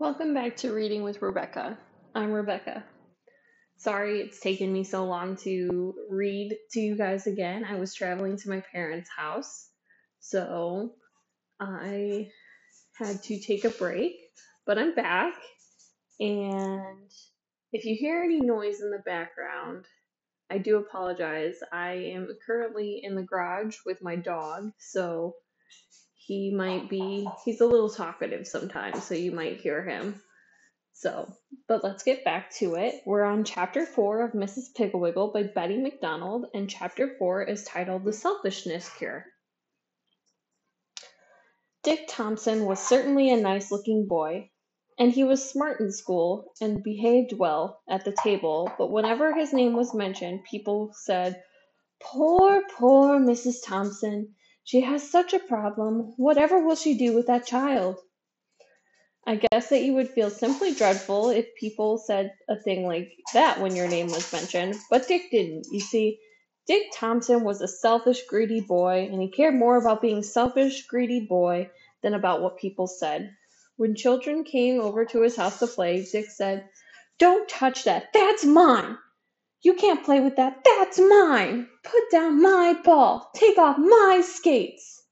Welcome back to Reading with Rebecca. I'm Rebecca. Sorry it's taken me so long to read to you guys again. I was traveling to my parents' house, so I had to take a break, but I'm back. And if you hear any noise in the background, I do apologize. I am currently in the garage with my dog, so he might be, he's a little talkative sometimes, so you might hear him. So, but let's get back to it. We're on chapter four of Mrs. Pigglewiggle by Betty MacDonald, and chapter four is titled The Selfishness Cure. Dick Thompson was certainly a nice looking boy, and he was smart in school and behaved well at the table, but whenever his name was mentioned, people said, Poor, poor Mrs. Thompson. She has such a problem. Whatever will she do with that child? I guess that you would feel simply dreadful if people said a thing like that when your name was mentioned, but Dick didn't. You see, Dick Thompson was a selfish, greedy boy, and he cared more about being selfish, greedy boy than about what people said. When children came over to his house to play, Dick said, Don't touch that. That's mine. You can't play with that. That's mine. Put down my ball. Take off my skates.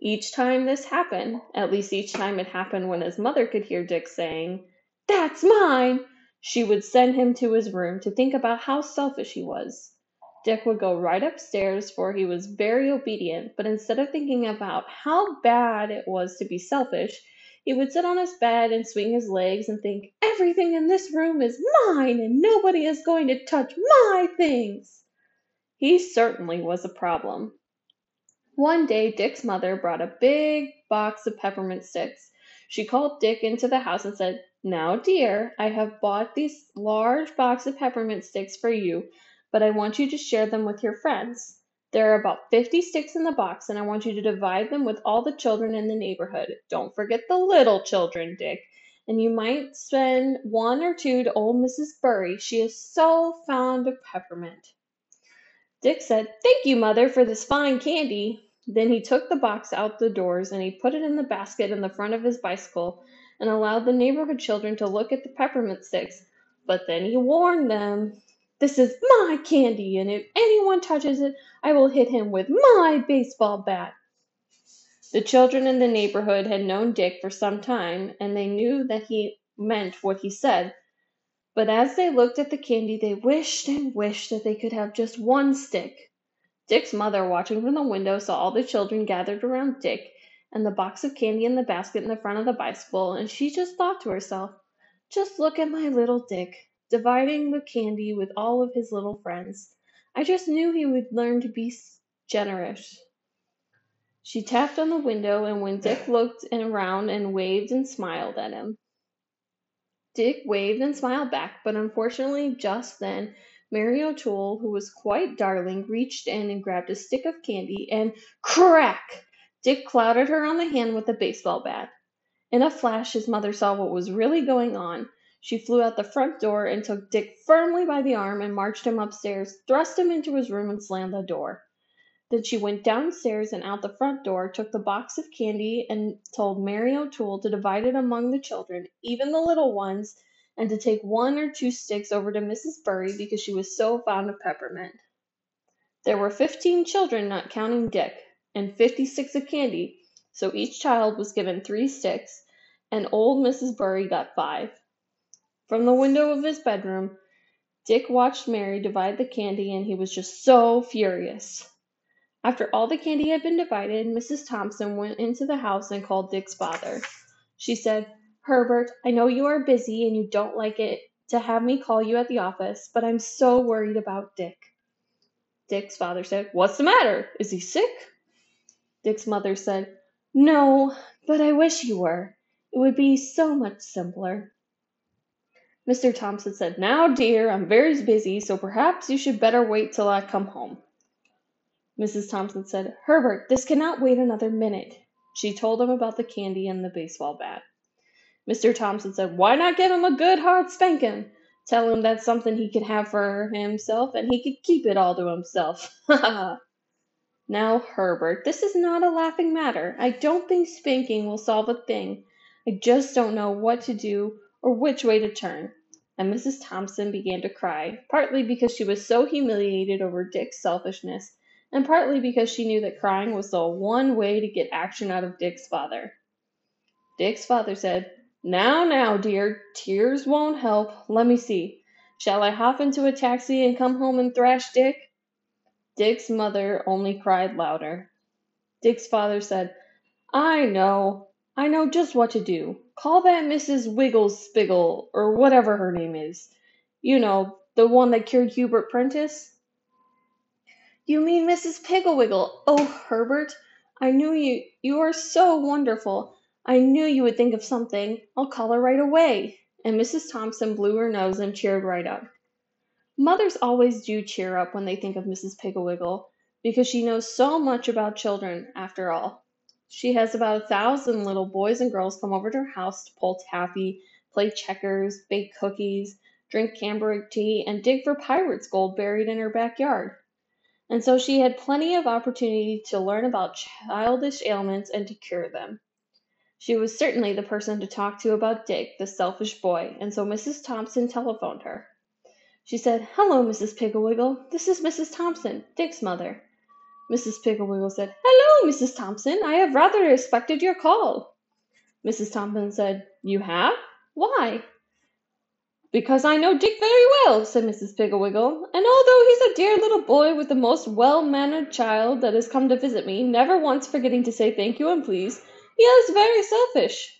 Each time this happened, at least each time it happened when his mother could hear Dick saying, That's mine, she would send him to his room to think about how selfish he was. Dick would go right upstairs, for he was very obedient, but instead of thinking about how bad it was to be selfish, he would sit on his bed and swing his legs and think, Everything in this room is mine, and nobody is going to touch my things. He certainly was a problem. One day Dick's mother brought a big box of peppermint sticks. She called Dick into the house and said, Now, dear, I have bought these large box of peppermint sticks for you, but I want you to share them with your friends. There are about 50 sticks in the box, and I want you to divide them with all the children in the neighborhood. Don't forget the little children, Dick. And you might send one or two to old Mrs. Bury. She is so fond of peppermint. Dick said, Thank you, Mother, for this fine candy. Then he took the box out the doors and he put it in the basket in the front of his bicycle and allowed the neighborhood children to look at the peppermint sticks. But then he warned them this is my candy, and if anyone touches it, I will hit him with my baseball bat. The children in the neighborhood had known Dick for some time, and they knew that he meant what he said. But as they looked at the candy, they wished and wished that they could have just one stick. Dick's mother, watching from the window, saw all the children gathered around Dick and the box of candy in the basket in the front of the bicycle, and she just thought to herself, Just look at my little Dick dividing the candy with all of his little friends. I just knew he would learn to be generous. She tapped on the window, and when Dick looked around and waved and smiled at him, Dick waved and smiled back, but unfortunately, just then, Mary O'Toole, who was quite darling, reached in and grabbed a stick of candy, and crack! Dick clouted her on the hand with a baseball bat. In a flash, his mother saw what was really going on. She flew out the front door and took Dick firmly by the arm and marched him upstairs, thrust him into his room, and slammed the door. Then she went downstairs and out the front door, took the box of candy, and told Mary O'Toole to divide it among the children, even the little ones, and to take one or two sticks over to Mrs. Bury because she was so fond of peppermint. There were fifteen children, not counting Dick, and fifty sticks of candy, so each child was given three sticks, and old Mrs. Bury got five. From the window of his bedroom, Dick watched Mary divide the candy, and he was just so furious. After all the candy had been divided, Mrs. Thompson went into the house and called Dick's father. She said, Herbert, I know you are busy and you don't like it to have me call you at the office, but I'm so worried about Dick. Dick's father said, What's the matter? Is he sick? Dick's mother said, No, but I wish you were. It would be so much simpler. Mr. Thompson said, Now, dear, I'm very busy, so perhaps you should better wait till I come home. Mrs. Thompson said, Herbert, this cannot wait another minute. She told him about the candy and the baseball bat. Mr. Thompson said, Why not give him a good hard spanking? Tell him that's something he could have for himself and he could keep it all to himself. Now, Herbert, this is not a laughing matter. I don't think spanking will solve a thing. I just don't know what to do or which way to turn. And Mrs. Thompson began to cry, partly because she was so humiliated over Dick's selfishness, and partly because she knew that crying was the one way to get action out of Dick's father. Dick's father said, Now, now, dear, tears won't help. Let me see. Shall I hop into a taxi and come home and thrash Dick? Dick's mother only cried louder. Dick's father said, I know. I know just what to do. Call that Mrs. Wiggles Spiggle, or whatever her name is. You know, the one that cured Hubert Prentice. You mean Mrs. Pigglewiggle? Oh, Herbert, I knew you. You are so wonderful. I knew you would think of something. I'll call her right away. And Mrs. Thompson blew her nose and cheered right up. Mothers always do cheer up when they think of Mrs. Pigglewiggle, because she knows so much about children, after all. She has about a thousand little boys and girls come over to her house to pull taffy, play checkers, bake cookies, drink cambric tea, and dig for pirates' gold buried in her backyard. And so she had plenty of opportunity to learn about childish ailments and to cure them. She was certainly the person to talk to about Dick, the selfish boy, and so Mrs. Thompson telephoned her. She said, Hello, Mrs. Pigglewiggle. This is Mrs. Thompson, Dick's mother. Mrs. Pigglewiggle said, Hello, Mrs. Thompson. I have rather expected your call. Mrs. Thompson said, You have? Why? Because I know Dick very well, said Mrs. Pigglewiggle, and although he's a dear little boy with the most well-mannered child that has come to visit me, never once forgetting to say thank you and please, he is very selfish.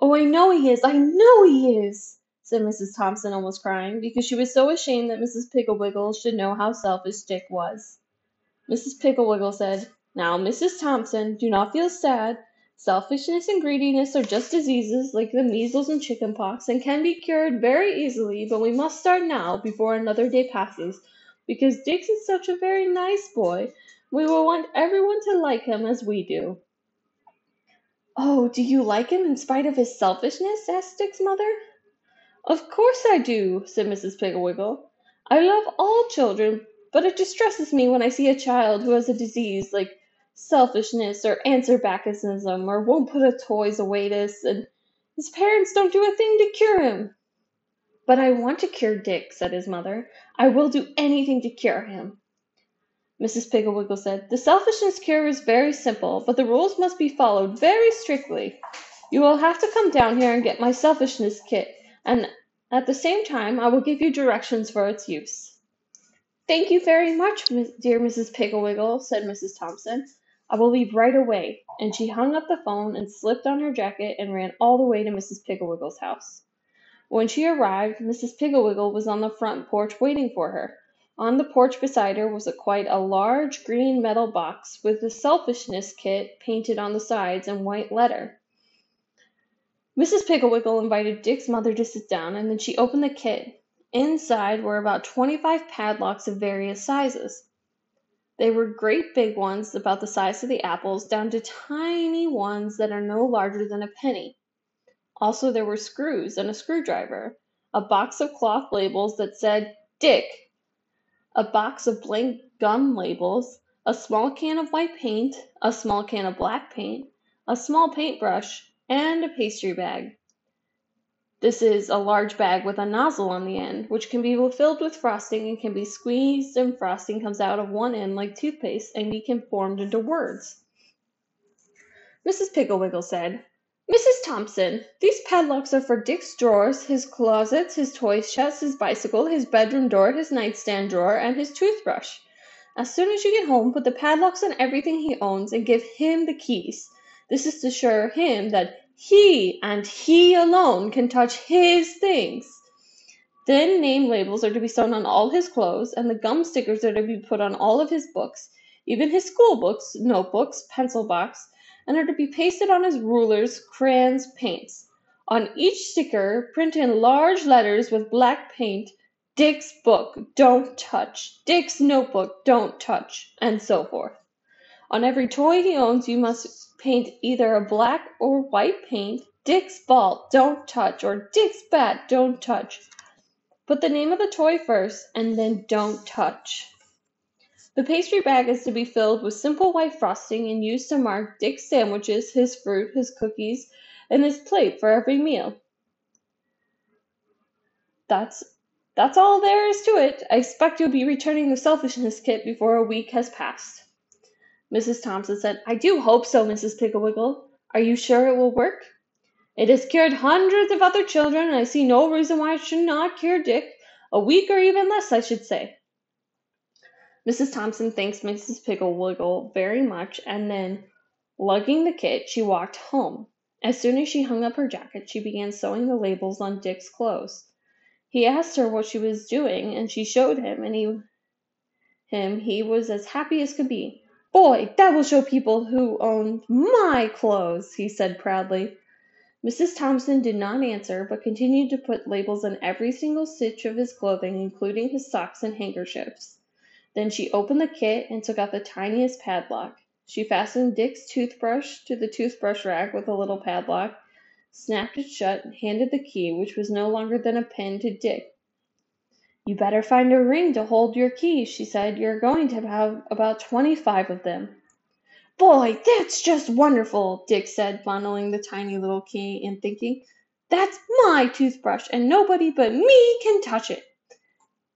Oh, I know he is, I know he is, said Mrs. Thompson, almost crying, because she was so ashamed that Mrs. Pigglewiggle should know how selfish Dick was. Mrs. Pigglewiggle said, Now, Mrs. Thompson, do not feel sad. Selfishness and greediness are just diseases like the measles and chicken pox and can be cured very easily, but we must start now before another day passes, because Dick is such a very nice boy. We will want everyone to like him as we do. Oh, do you like him in spite of his selfishness? asked Dick's mother. Of course I do, said Mrs. Pigglewiggle. I love all children, but it distresses me when I see a child who has a disease like selfishness or answer backism or won't put a toys away this and his parents don't do a thing to cure him. But I want to cure Dick, said his mother. I will do anything to cure him. Mrs. Pigglewiggle said, The selfishness cure is very simple, but the rules must be followed very strictly. You will have to come down here and get my selfishness kit, and at the same time I will give you directions for its use. Thank you very much, dear Mrs. Pigglewiggle, said Mrs. Thompson. I will leave right away. And she hung up the phone and slipped on her jacket and ran all the way to Mrs. Pigglewiggle's house. When she arrived, Mrs. Pigglewiggle was on the front porch waiting for her. On the porch beside her was a quite a large green metal box with the selfishness kit painted on the sides in white letter. Mrs. Pigglewiggle invited Dick's mother to sit down, and then she opened the kit. Inside were about twenty-five padlocks of various sizes. They were great big ones, about the size of the apples, down to tiny ones that are no larger than a penny. Also there were screws and a screwdriver, a box of cloth labels that said Dick, a box of blank gum labels, a small can of white paint, a small can of black paint, a small paintbrush, and a pastry bag. This is a large bag with a nozzle on the end, which can be filled with frosting and can be squeezed and frosting comes out of one end like toothpaste and be formed into words. Mrs. Pigglewiggle said, Mrs. Thompson, these padlocks are for Dick's drawers, his closets, his toy chest, his bicycle, his bedroom door, his nightstand drawer, and his toothbrush. As soon as you get home, put the padlocks on everything he owns and give him the keys. This is to assure him that he and he alone can touch his things. Then name labels are to be sewn on all his clothes, and the gum stickers are to be put on all of his books, even his school books, notebooks, pencil box, and are to be pasted on his rulers, crayons, paints. On each sticker, print in large letters with black paint, Dick's book, don't touch, Dick's notebook, don't touch, and so forth. On every toy he owns you must paint either a black or white paint, Dick's ball, don't touch, or Dick's bat, don't touch. Put the name of the toy first, and then don't touch. The pastry bag is to be filled with simple white frosting and used to mark Dick's sandwiches, his fruit, his cookies, and his plate for every meal. That's that's all there is to it. I expect you'll be returning the selfishness kit before a week has passed. Mrs. Thompson said, I do hope so, Mrs. Pigglewiggle. Are you sure it will work? It has cured hundreds of other children, and I see no reason why it should not cure Dick. A week or even less, I should say. Mrs. Thompson thanks Mrs. Pigglewiggle very much, and then, lugging the kit, she walked home. As soon as she hung up her jacket, she began sewing the labels on Dick's clothes. He asked her what she was doing, and she showed him, and he him he was as happy as could be. Boy, that will show people who owned my clothes, he said proudly. Mrs. Thompson did not answer, but continued to put labels on every single stitch of his clothing, including his socks and handkerchiefs. Then she opened the kit and took out the tiniest padlock. She fastened Dick's toothbrush to the toothbrush rack with a little padlock, snapped it shut, and handed the key, which was no longer than a pin, to Dick. You better find a ring to hold your keys, she said. You're going to have about twenty-five of them. Boy, that's just wonderful, Dick said, fondling the tiny little key and thinking. That's my toothbrush, and nobody but me can touch it.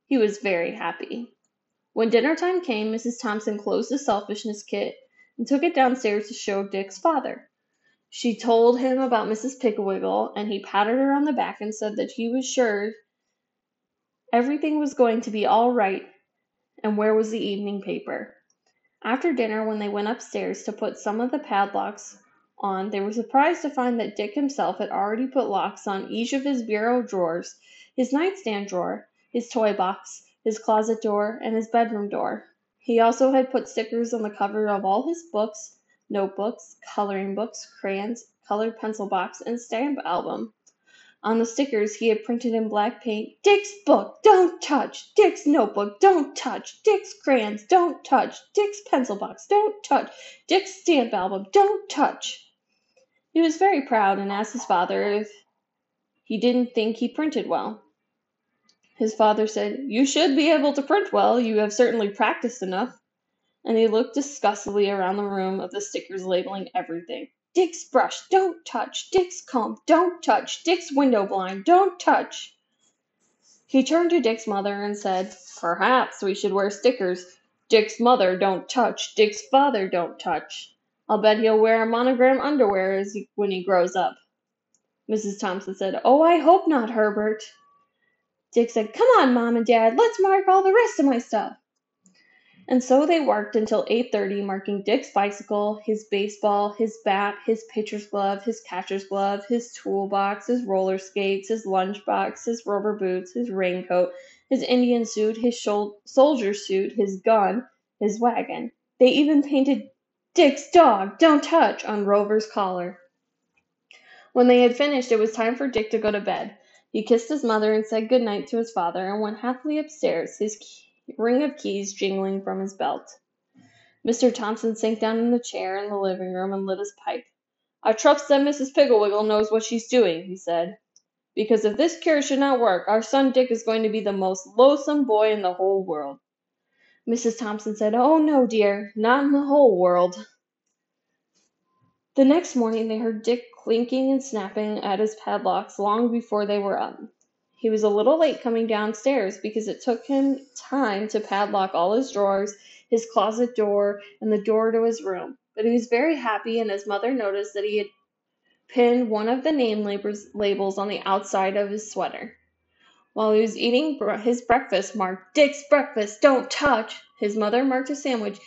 He was very happy. When dinner time came, Mrs. Thompson closed the selfishness kit and took it downstairs to show Dick's father. She told him about Mrs. Pigglewiggle, and he patted her on the back and said that he was sure everything was going to be all right, and where was the evening paper. After dinner, when they went upstairs to put some of the padlocks on, they were surprised to find that Dick himself had already put locks on each of his bureau drawers, his nightstand drawer, his toy box, his closet door, and his bedroom door. He also had put stickers on the cover of all his books notebooks, coloring books, crayons, colored pencil box, and stamp album. On the stickers he had printed in black paint, Dick's book, don't touch! Dick's notebook, don't touch! Dick's crayons, don't touch! Dick's pencil box, don't touch! Dick's stamp album, don't touch! He was very proud and asked his father if he didn't think he printed well. His father said, You should be able to print well. You have certainly practiced enough and he looked disgustedly around the room of the stickers labeling everything. Dick's brush, don't touch. Dick's comb, don't touch. Dick's window blind, don't touch. He turned to Dick's mother and said, Perhaps we should wear stickers. Dick's mother don't touch. Dick's father don't touch. I'll bet he'll wear a monogram underwear he, when he grows up. Mrs. Thompson said, Oh, I hope not, Herbert. Dick said, Come on, Mom and Dad, let's mark all the rest of my stuff. And so they worked until 8:30, marking Dick's bicycle, his baseball, his bat, his pitcher's glove, his catcher's glove, his toolbox, his roller skates, his lunchbox, his rubber boots, his raincoat, his Indian suit, his soldier suit, his gun, his wagon. They even painted Dick's dog, Don't Touch, on Rover's collar. When they had finished, it was time for Dick to go to bed. He kissed his mother and said good night to his father and went happily upstairs, his ring of keys jingling from his belt. Mr. Thompson sank down in the chair in the living room and lit his pipe. I trust that Mrs. Pigglewiggle knows what she's doing, he said. Because if this cure should not work, our son Dick is going to be the most loathsome boy in the whole world. Mrs. Thompson said, Oh, no, dear, not in the whole world. The next morning they heard Dick clinking and snapping at his padlocks long before they were up. He was a little late coming downstairs because it took him time to padlock all his drawers, his closet door, and the door to his room. But he was very happy, and his mother noticed that he had pinned one of the name labels on the outside of his sweater. While he was eating his breakfast marked Dick's breakfast, don't touch, his mother marked a sandwich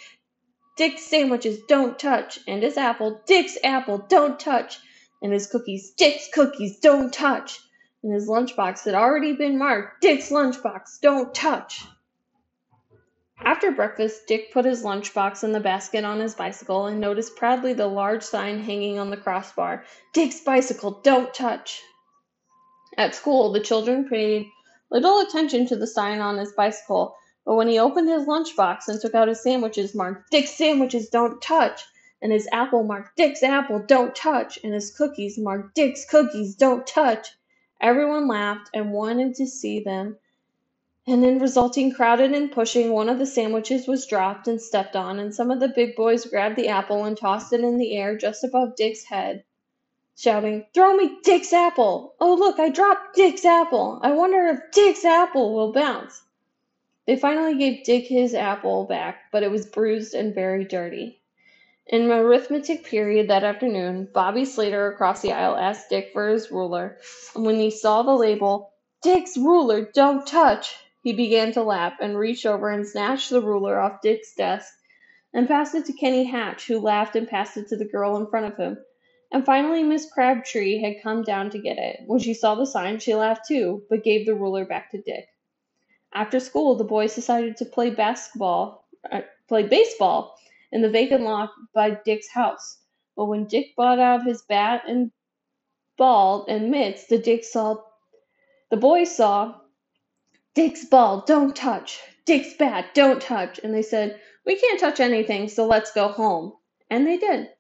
Dick's sandwiches, don't touch, and his apple Dick's apple, don't touch, and his cookies Dick's cookies, don't touch and his lunchbox had already been marked Dick's lunchbox, don't touch. After breakfast, Dick put his lunchbox in the basket on his bicycle and noticed proudly the large sign hanging on the crossbar Dick's bicycle, don't touch. At school, the children paid little attention to the sign on his bicycle, but when he opened his lunchbox and took out his sandwiches marked Dick's sandwiches, don't touch, and his apple marked Dick's apple, don't touch, and his cookies marked Dick's cookies, don't touch, Everyone laughed and wanted to see them, and in resulting crowding and pushing, one of the sandwiches was dropped and stepped on, and some of the big boys grabbed the apple and tossed it in the air just above Dick's head. shouting, Throw me Dick's apple! Oh, look, I dropped Dick's apple! I wonder if Dick's apple will bounce. They finally gave Dick his apple back, but it was bruised and very dirty. In arithmetic period that afternoon, Bobby Slater across the aisle asked Dick for his ruler, and when he saw the label, Dick's ruler, don't touch, he began to laugh and reached over and snatched the ruler off Dick's desk and passed it to Kenny Hatch, who laughed and passed it to the girl in front of him. And finally Miss Crabtree had come down to get it. When she saw the sign, she laughed too, but gave the ruler back to Dick. After school, the boys decided to play basketball, uh, play baseball in the vacant lot by Dick's house. But when Dick brought out his bat and ball and mitts, the Dick saw the boys saw Dick's ball, don't touch. Dick's bat, don't touch. And they said, We can't touch anything, so let's go home. And they did.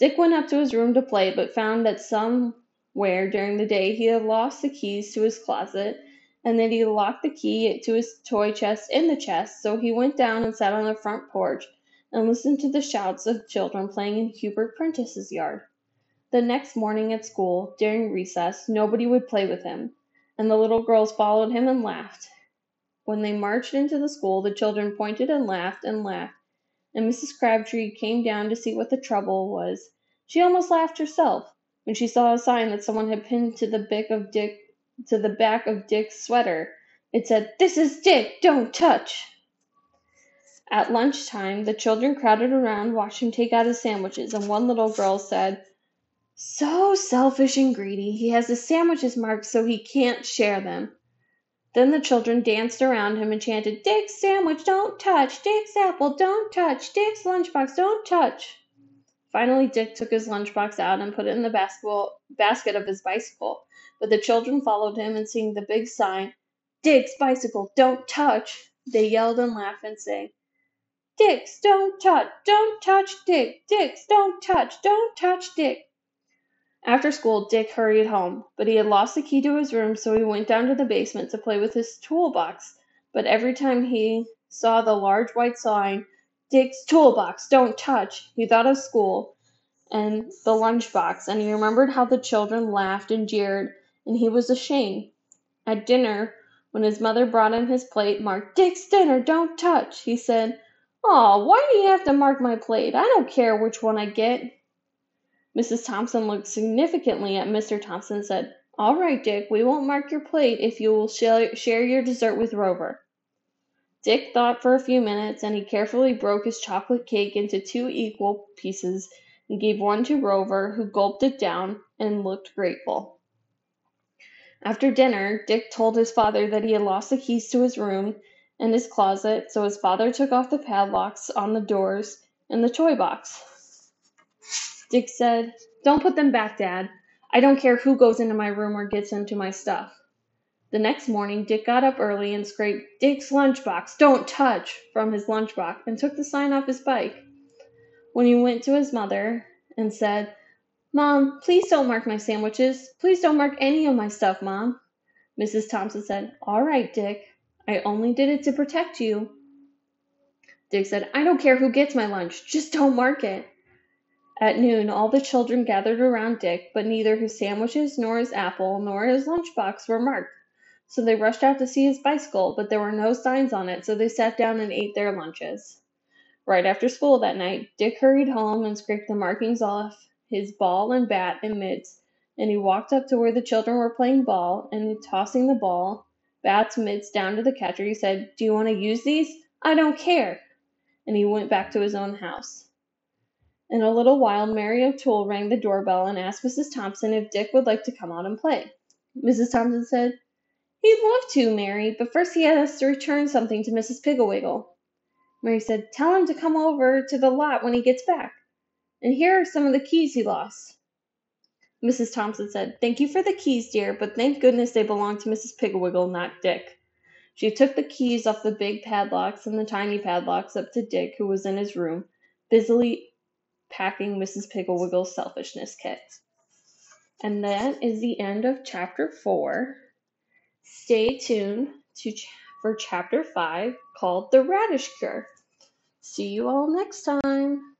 Dick went up to his room to play, but found that somewhere during the day he had lost the keys to his closet, and that he locked the key to his toy chest in the chest, so he went down and sat on the front porch and listened to the shouts of children playing in Hubert Prentice's yard. The next morning at school, during recess, nobody would play with him, and the little girls followed him and laughed. When they marched into the school, the children pointed and laughed and laughed, and Mrs. Crabtree came down to see what the trouble was. She almost laughed herself when she saw a sign that someone had pinned to the back of Dick to the back of Dick's sweater. It said, "This is Dick. Don't touch." At lunch time the children crowded around, watched him take out his sandwiches, and one little girl said, "So selfish and greedy. He has his sandwiches marked so he can't share them." Then the children danced around him and chanted, "Dick's sandwich, don't touch! Dick's apple, don't touch! Dick's lunchbox, don't touch!" Finally Dick took his lunchbox out and put it in the basket of his bicycle, but the children followed him and seeing the big sign, "Dick's bicycle, don't touch!" they yelled and laughed and sang. Dicks, don't touch, don't touch Dick. Dicks, don't touch, don't touch Dick. After school Dick hurried home, but he had lost the key to his room, so he went down to the basement to play with his toolbox. But every time he saw the large white sign, Dick's toolbox, don't touch, he thought of school and the lunch box, and he remembered how the children laughed and jeered, and he was ashamed. At dinner, when his mother brought in his plate marked Dick's dinner, don't touch, he said, Aw, why do you have to mark my plate? I don't care which one I get." Mrs. Thompson looked significantly at Mr. Thompson and said, "All right, Dick, we won't mark your plate if you will share your dessert with Rover." Dick thought for a few minutes, and he carefully broke his chocolate cake into two equal pieces and gave one to Rover, who gulped it down and looked grateful. After dinner Dick told his father that he had lost the keys to his room and his closet, so his father took off the padlocks on the doors and the toy box. Dick said, Don't put them back, Dad. I don't care who goes into my room or gets into my stuff. The next morning Dick got up early and scraped Dick's lunchbox, don't touch, from his lunchbox and took the sign off his bike. When he went to his mother and said, Mom, please don't mark my sandwiches. Please don't mark any of my stuff, Mom. Mrs. Thompson said, All right, Dick. I only did it to protect you. Dick said, I don't care who gets my lunch, just don't mark it. At noon all the children gathered around Dick, but neither his sandwiches nor his apple nor his lunchbox were marked. So they rushed out to see his bicycle, but there were no signs on it, so they sat down and ate their lunches. Right after school that night, Dick hurried home and scraped the markings off his ball and bat and mitts, and he walked up to where the children were playing ball, and tossing the ball, bats down to the catcher. He said, Do you want to use these? I don't care. And he went back to his own house. In a little while, Mary O'Toole rang the doorbell and asked Mrs. Thompson if Dick would like to come out and play. Mrs. Thompson said, He'd love to, Mary, but first he has to return something to Mrs. Pigglewiggle. Mary said, Tell him to come over to the lot when he gets back. And here are some of the keys he lost. Mrs. Thompson said, Thank you for the keys, dear, but thank goodness they belong to Mrs. Pigglewiggle, not Dick. She took the keys off the big padlocks and the tiny padlocks up to Dick, who was in his room, busily packing Mrs. Pigglewiggle's selfishness kit. And that is the end of chapter four. Stay tuned to ch- for chapter five called The Radish Cure. See you all next time.